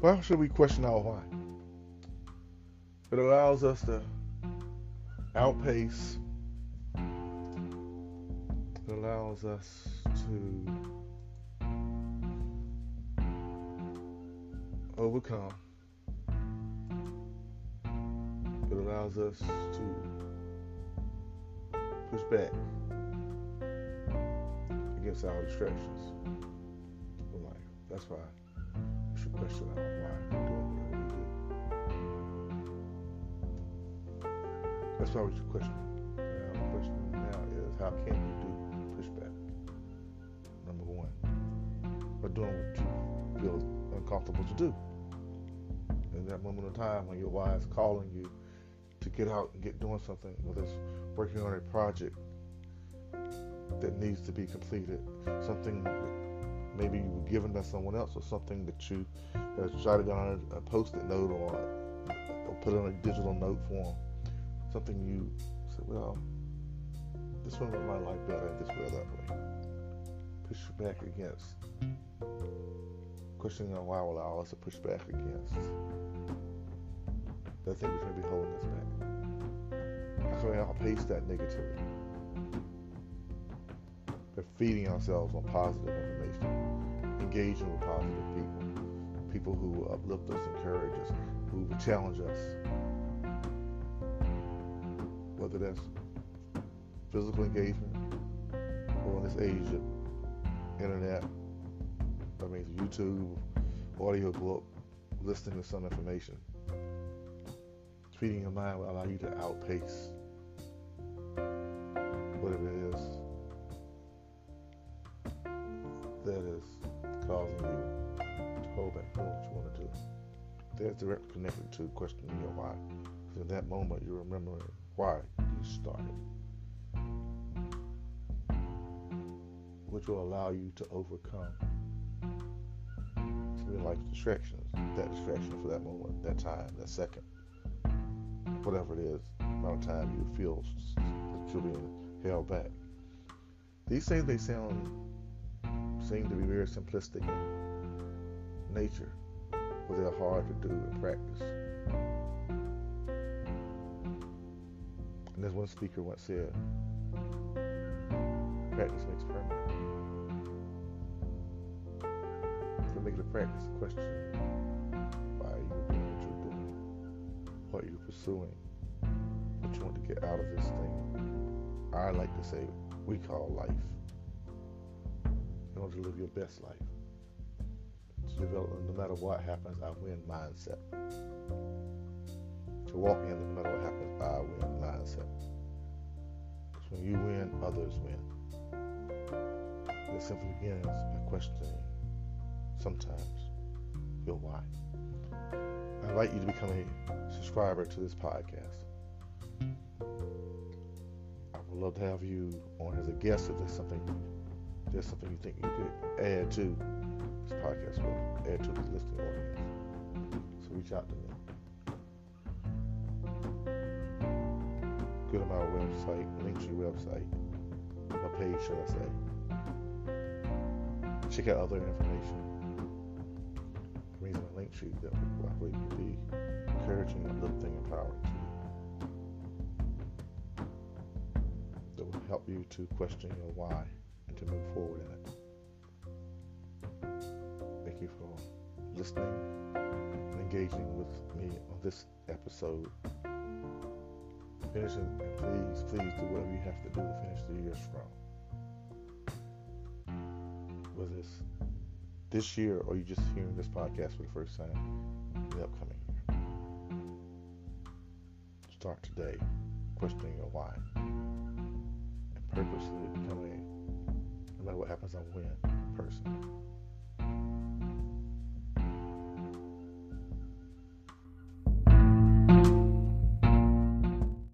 Why should we question our why? It allows us to outpace. It allows us to overcome. It allows us to push back against our distractions. That's why That's we should question. The question now is how can you do pushback? Number one, by doing what you feel uncomfortable to do. In that moment of time when your why is calling you to get out and get doing something, whether it's working on a project that needs to be completed, something maybe you were given by someone else, or something that you uh, jotted down a post-it note or, or put on a digital note form, something you said, well, this one make my life better this way or that way. Push back against. Questioning on why will us to push back against that thing which may be holding us back. How can we outpace that negativity? Feeding ourselves on positive information, engaging with positive people, people who uplift us, encourage us, who challenge us. Whether that's physical engagement or in this age of internet, that means YouTube, audio book, listening to some information. Feeding your mind will allow you to outpace causing you to hold back from what you want to do. That's direct connected to questioning your why. Because in that moment, you're remembering why you started, which will allow you to overcome of life's distractions. That distraction for that moment, that time, that second, whatever it is, amount of time you feel that you're being held back. These things they sound seem to be very simplistic in nature, but they're hard to do in practice. And as one speaker once said, practice makes permanent. So make it a practice question why are you're doing what you're doing, what you're pursuing, what you want to get out of this thing. I like to say we call life. In order to live your best life. To develop no matter what happens, I win mindset. To walk in no matter what happens, I win mindset. Because when you win, others win. It simply begins by questioning sometimes your why. I invite you to become a subscriber to this podcast. I would love to have you on as a guest if there's something there's something you think you could add to this podcast or add to the listening audience. So reach out to me. Go to my website, Linktree website, my page, should I say. Check out other information. The reason my Linktree that will probably be encouraging, uplifting, empowering to you. That will help you to question your why and to move forward in it. Thank you for listening and engaging with me on this episode. Finish it, and please, please do whatever you have to do to finish the year strong. Whether it's this year or you're just hearing this podcast for the first time the upcoming year. Start today questioning your why and purposely becoming, matter what happens, I win.